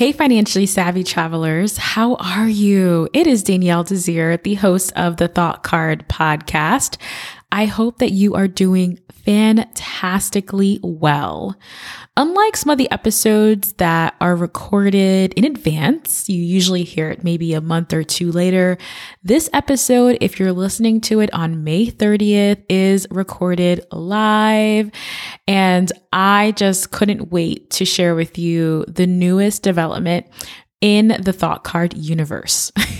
Hey, financially savvy travelers, how are you? It is Danielle Desir, the host of the Thought Card podcast. I hope that you are doing fantastically well. Unlike some of the episodes that are recorded in advance, you usually hear it maybe a month or two later. This episode, if you're listening to it on May 30th, is recorded live. And I just couldn't wait to share with you the newest development in the Thought Card universe.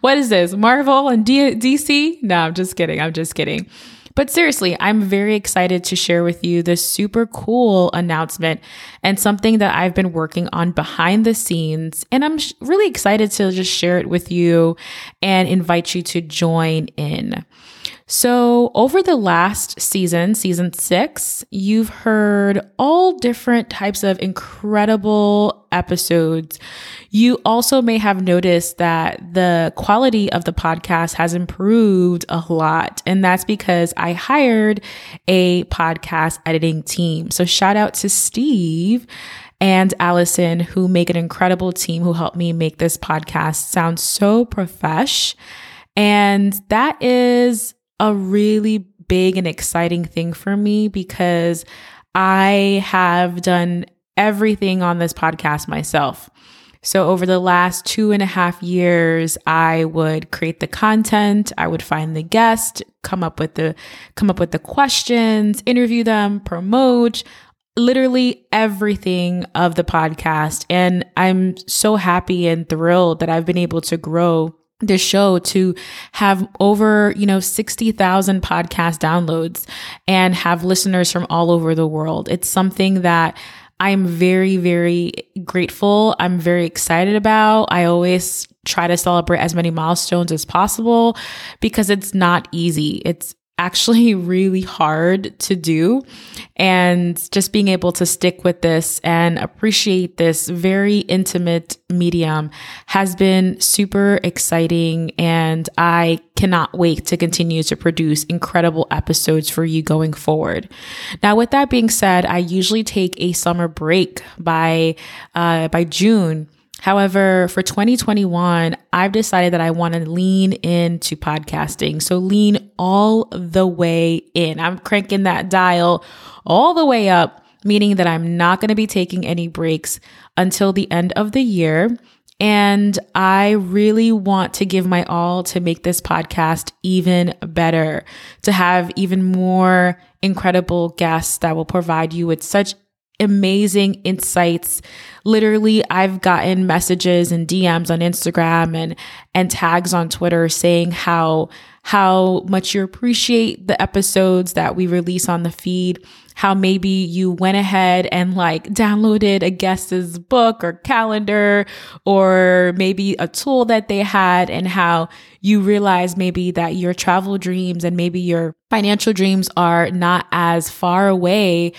what is this? Marvel and D- DC? No, I'm just kidding. I'm just kidding. But seriously, I'm very excited to share with you this super cool announcement and something that I've been working on behind the scenes. And I'm sh- really excited to just share it with you and invite you to join in. So, over the last season, season six, you've heard all different types of incredible episodes. You also may have noticed that the quality of the podcast has improved a lot. And that's because I hired a podcast editing team. So, shout out to Steve and Allison, who make an incredible team who helped me make this podcast sound so profesh. And that is a really big and exciting thing for me because I have done everything on this podcast myself. So over the last two and a half years, I would create the content, I would find the guest, come up with the come up with the questions, interview them, promote, literally everything of the podcast. And I'm so happy and thrilled that I've been able to grow this show to have over, you know, 60,000 podcast downloads and have listeners from all over the world. It's something that I'm very, very grateful. I'm very excited about. I always try to celebrate as many milestones as possible because it's not easy. It's actually really hard to do. And just being able to stick with this and appreciate this very intimate medium has been super exciting. And I cannot wait to continue to produce incredible episodes for you going forward. Now, with that being said, I usually take a summer break by, uh, by June. However, for 2021, I've decided that I want to lean into podcasting. So lean all the way in. I'm cranking that dial all the way up, meaning that I'm not going to be taking any breaks until the end of the year. And I really want to give my all to make this podcast even better, to have even more incredible guests that will provide you with such amazing insights. Literally, I've gotten messages and DMs on Instagram and and tags on Twitter saying how how much you appreciate the episodes that we release on the feed, how maybe you went ahead and like downloaded a guest's book or calendar or maybe a tool that they had and how you realize maybe that your travel dreams and maybe your financial dreams are not as far away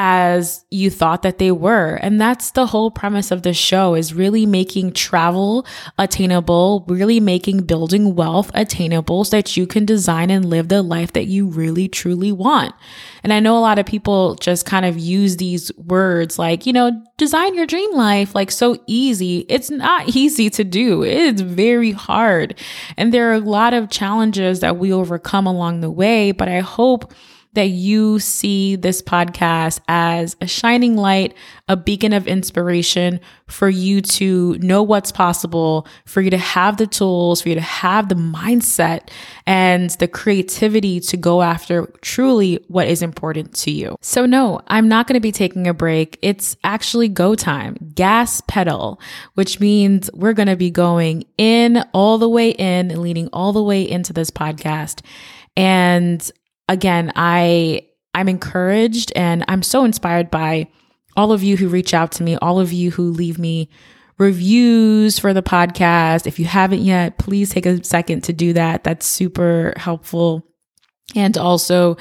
as you thought that they were. And that's the whole premise of the show is really making travel attainable, really making building wealth attainable so that you can design and live the life that you really truly want. And I know a lot of people just kind of use these words like, you know, design your dream life like so easy. It's not easy to do. It's very hard. And there are a lot of challenges that we overcome along the way, but I hope that you see this podcast as a shining light, a beacon of inspiration for you to know what's possible, for you to have the tools, for you to have the mindset and the creativity to go after truly what is important to you. So, no, I'm not going to be taking a break. It's actually go time, gas pedal, which means we're going to be going in all the way in, leaning all the way into this podcast. And again, I I'm encouraged and I'm so inspired by all of you who reach out to me, all of you who leave me reviews for the podcast. If you haven't yet, please take a second to do that. That's super helpful. And also,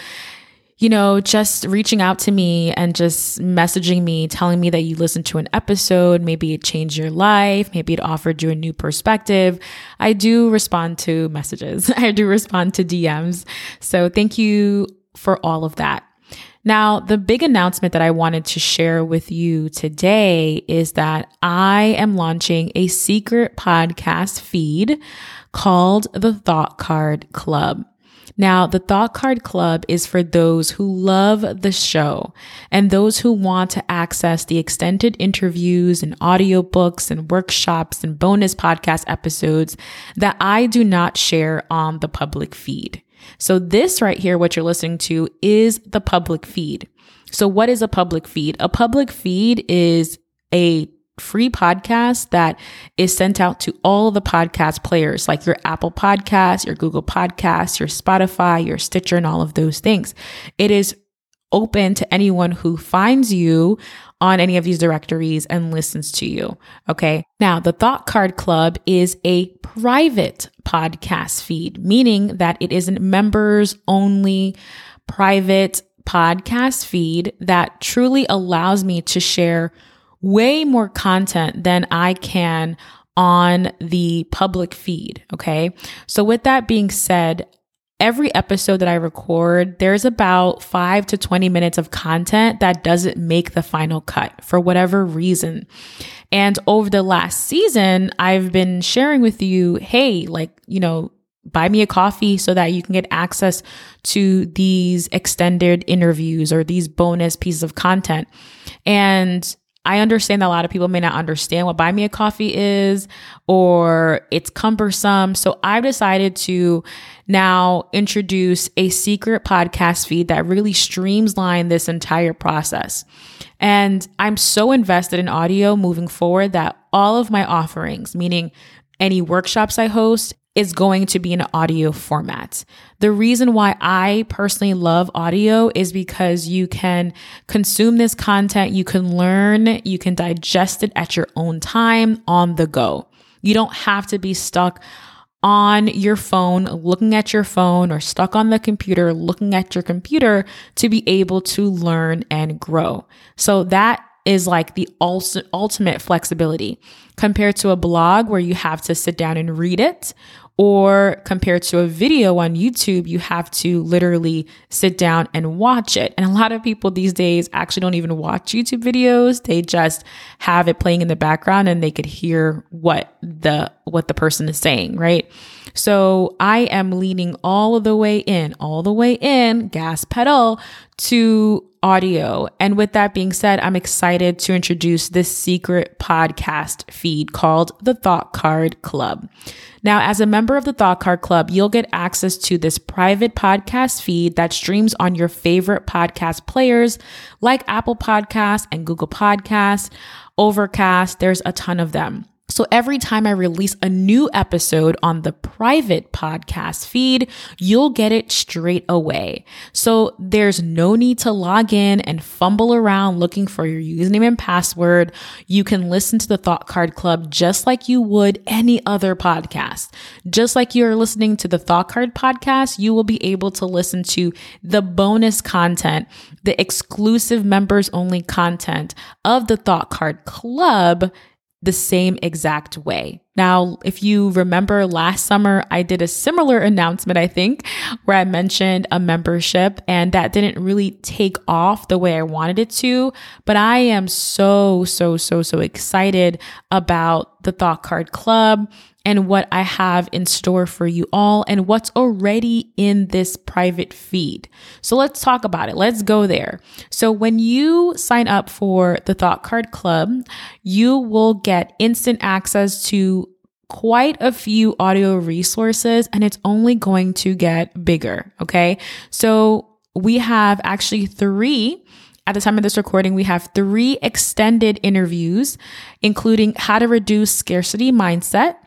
you know, just reaching out to me and just messaging me, telling me that you listened to an episode, maybe it changed your life, maybe it offered you a new perspective. I do respond to messages, I do respond to DMs. So thank you for all of that. Now, the big announcement that I wanted to share with you today is that I am launching a secret podcast feed called the Thought Card Club. Now, the Thought Card Club is for those who love the show and those who want to access the extended interviews and audiobooks and workshops and bonus podcast episodes that I do not share on the public feed. So this right here, what you're listening to is the public feed. So what is a public feed? A public feed is a free podcast that is sent out to all the podcast players like your Apple Podcasts, your Google Podcasts, your Spotify, your Stitcher, and all of those things. It is open to anyone who finds you on any of these directories and listens to you. Okay. Now, the Thought Card Club is a private podcast feed, meaning that it is a members only private podcast feed that truly allows me to share way more content than I can on the public feed. Okay. So, with that being said, every episode that I record, there's about five to 20 minutes of content that doesn't make the final cut for whatever reason. And over the last season, I've been sharing with you, hey, like, you know, buy me a coffee so that you can get access to these extended interviews or these bonus pieces of content. And I understand that a lot of people may not understand what buy me a coffee is or it's cumbersome. So I've decided to now introduce a secret podcast feed that really streamline this entire process. And I'm so invested in audio moving forward that all of my offerings, meaning any workshops I host, is going to be in audio format. The reason why I personally love audio is because you can consume this content, you can learn, you can digest it at your own time on the go. You don't have to be stuck on your phone, looking at your phone, or stuck on the computer, looking at your computer to be able to learn and grow. So that is like the ultimate flexibility compared to a blog where you have to sit down and read it or compared to a video on YouTube, you have to literally sit down and watch it. And a lot of people these days actually don't even watch YouTube videos. They just have it playing in the background and they could hear what the what the person is saying, right? So I am leaning all the way in, all the way in, gas pedal to audio. And with that being said, I'm excited to introduce this secret podcast feed called the Thought Card Club. Now, as a member of the Thought Card Club, you'll get access to this private podcast feed that streams on your favorite podcast players like Apple Podcasts and Google Podcasts, Overcast. There's a ton of them. So every time I release a new episode on the private podcast feed, you'll get it straight away. So there's no need to log in and fumble around looking for your username and password. You can listen to the Thought Card Club just like you would any other podcast. Just like you're listening to the Thought Card podcast, you will be able to listen to the bonus content, the exclusive members only content of the Thought Card Club the same exact way. Now, if you remember last summer, I did a similar announcement, I think, where I mentioned a membership and that didn't really take off the way I wanted it to. But I am so, so, so, so excited about the Thought Card Club and what I have in store for you all and what's already in this private feed. So let's talk about it. Let's go there. So when you sign up for the Thought Card Club, you will get instant access to quite a few audio resources and it's only going to get bigger. Okay. So we have actually three at the time of this recording, we have three extended interviews, including how to reduce scarcity mindset,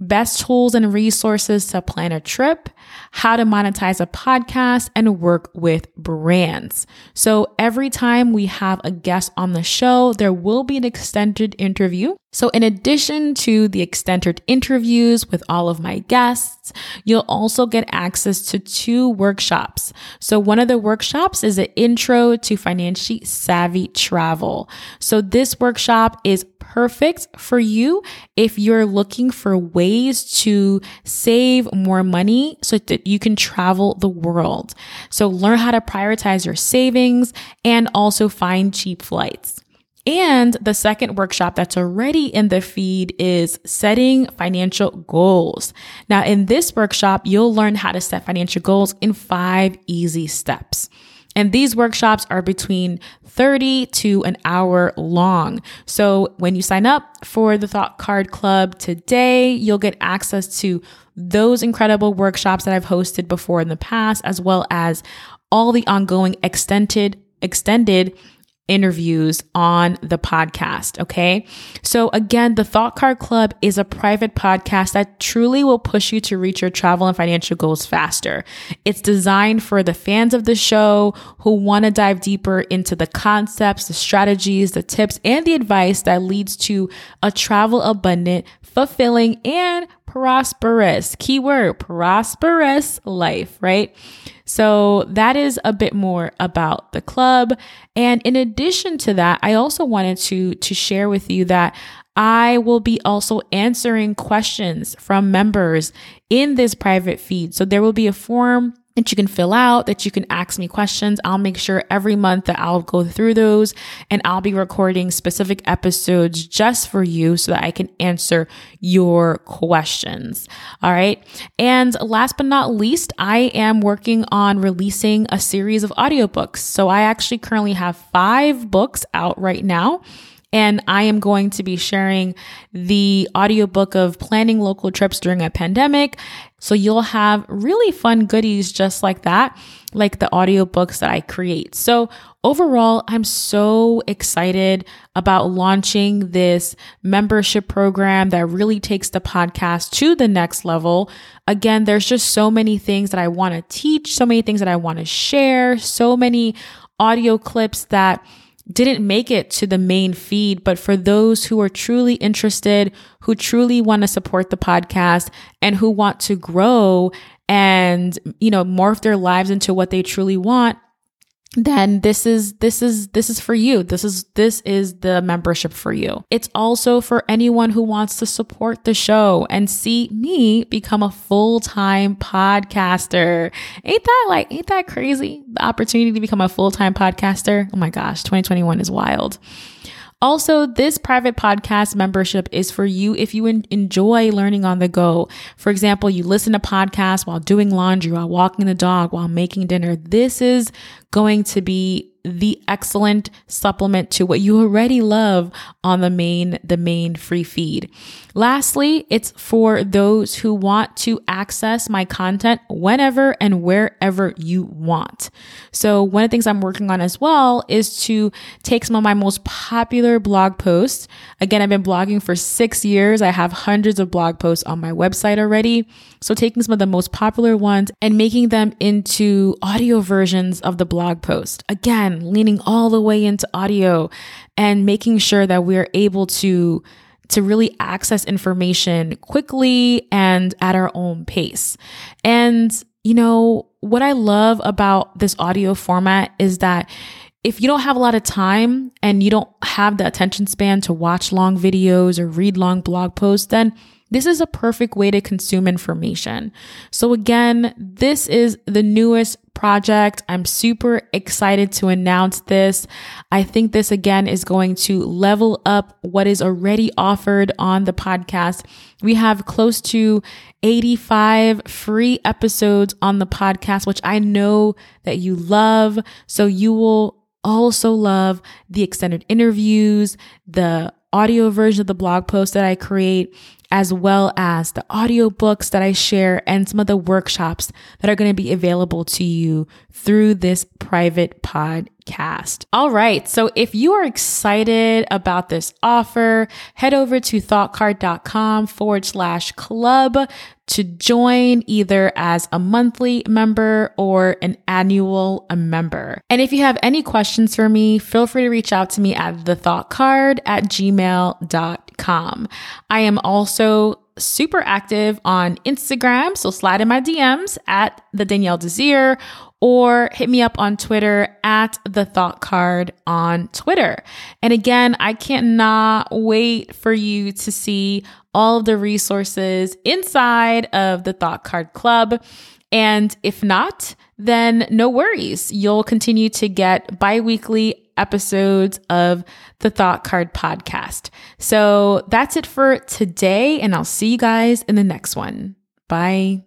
best tools and resources to plan a trip, how to monetize a podcast, and work with brands. So every time we have a guest on the show, there will be an extended interview So, in addition to the extended interviews with all of my guests, you'll also get access to two workshops. So, one of the workshops is an intro to financially savvy travel. So, this workshop is perfect for you if you're looking for ways to save more money so that you can travel the world. So, learn how to prioritize your savings and also find cheap flights. And the second workshop that's already in the feed is setting financial goals. Now, in this workshop, you'll learn how to set financial goals in five easy steps. And these workshops are between 30 to an hour long. So when you sign up for the Thought Card Club today, you'll get access to those incredible workshops that I've hosted before in the past, as well as all the ongoing extended, extended interviews on the podcast. Okay. So again, the Thought Card Club is a private podcast that truly will push you to reach your travel and financial goals faster. It's designed for the fans of the show who want to dive deeper into the concepts, the strategies, the tips, and the advice that leads to a travel abundant, fulfilling, and prosperous. Keyword prosperous life, right? So that is a bit more about the club. And in addition to that, I also wanted to, to share with you that I will be also answering questions from members in this private feed. So there will be a form that you can fill out, that you can ask me questions. I'll make sure every month that I'll go through those and I'll be recording specific episodes just for you so that I can answer your questions. All right. And last but not least, I am working on releasing a series of audiobooks. So I actually currently have five books out right now. And I am going to be sharing the audiobook of planning local trips during a pandemic. So you'll have really fun goodies just like that, like the audiobooks that I create. So overall, I'm so excited about launching this membership program that really takes the podcast to the next level. Again, there's just so many things that I want to teach, so many things that I want to share, so many audio clips that didn't make it to the main feed, but for those who are truly interested, who truly want to support the podcast and who want to grow and, you know, morph their lives into what they truly want, then this is this is this is for you. This is this is the membership for you. It's also for anyone who wants to support the show and see me become a full-time podcaster. Ain't that like ain't that crazy? The opportunity to become a full-time podcaster? Oh my gosh 2021 is wild also, this private podcast membership is for you if you enjoy learning on the go. For example, you listen to podcasts while doing laundry, while walking the dog, while making dinner. This is going to be the excellent supplement to what you already love on the main the main free feed. Lastly, it's for those who want to access my content whenever and wherever you want. So, one of the things I'm working on as well is to take some of my most popular blog posts. Again, I've been blogging for 6 years. I have hundreds of blog posts on my website already. So, taking some of the most popular ones and making them into audio versions of the blog post. Again, leaning all the way into audio and making sure that we're able to to really access information quickly and at our own pace. And you know, what I love about this audio format is that if you don't have a lot of time and you don't have the attention span to watch long videos or read long blog posts, then this is a perfect way to consume information. So again, this is the newest project. I'm super excited to announce this. I think this again is going to level up what is already offered on the podcast. We have close to 85 free episodes on the podcast, which I know that you love. So you will also love the extended interviews, the audio version of the blog post that I create, as well as the audio books that I share and some of the workshops that are going to be available to you through this private podcast. All right. So if you are excited about this offer, head over to thoughtcard.com forward slash club to join either as a monthly member or an annual member. And if you have any questions for me, feel free to reach out to me at thethoughtcard at gmail.com. I am also super active on Instagram, so slide in my DMs at the Danielle Desir or hit me up on Twitter at the thought card on Twitter. And again, I cannot wait for you to see all of the resources inside of the thought card club. And if not, then no worries. You'll continue to get bi-weekly episodes of the Thought Card podcast. So that's it for today, and I'll see you guys in the next one. Bye.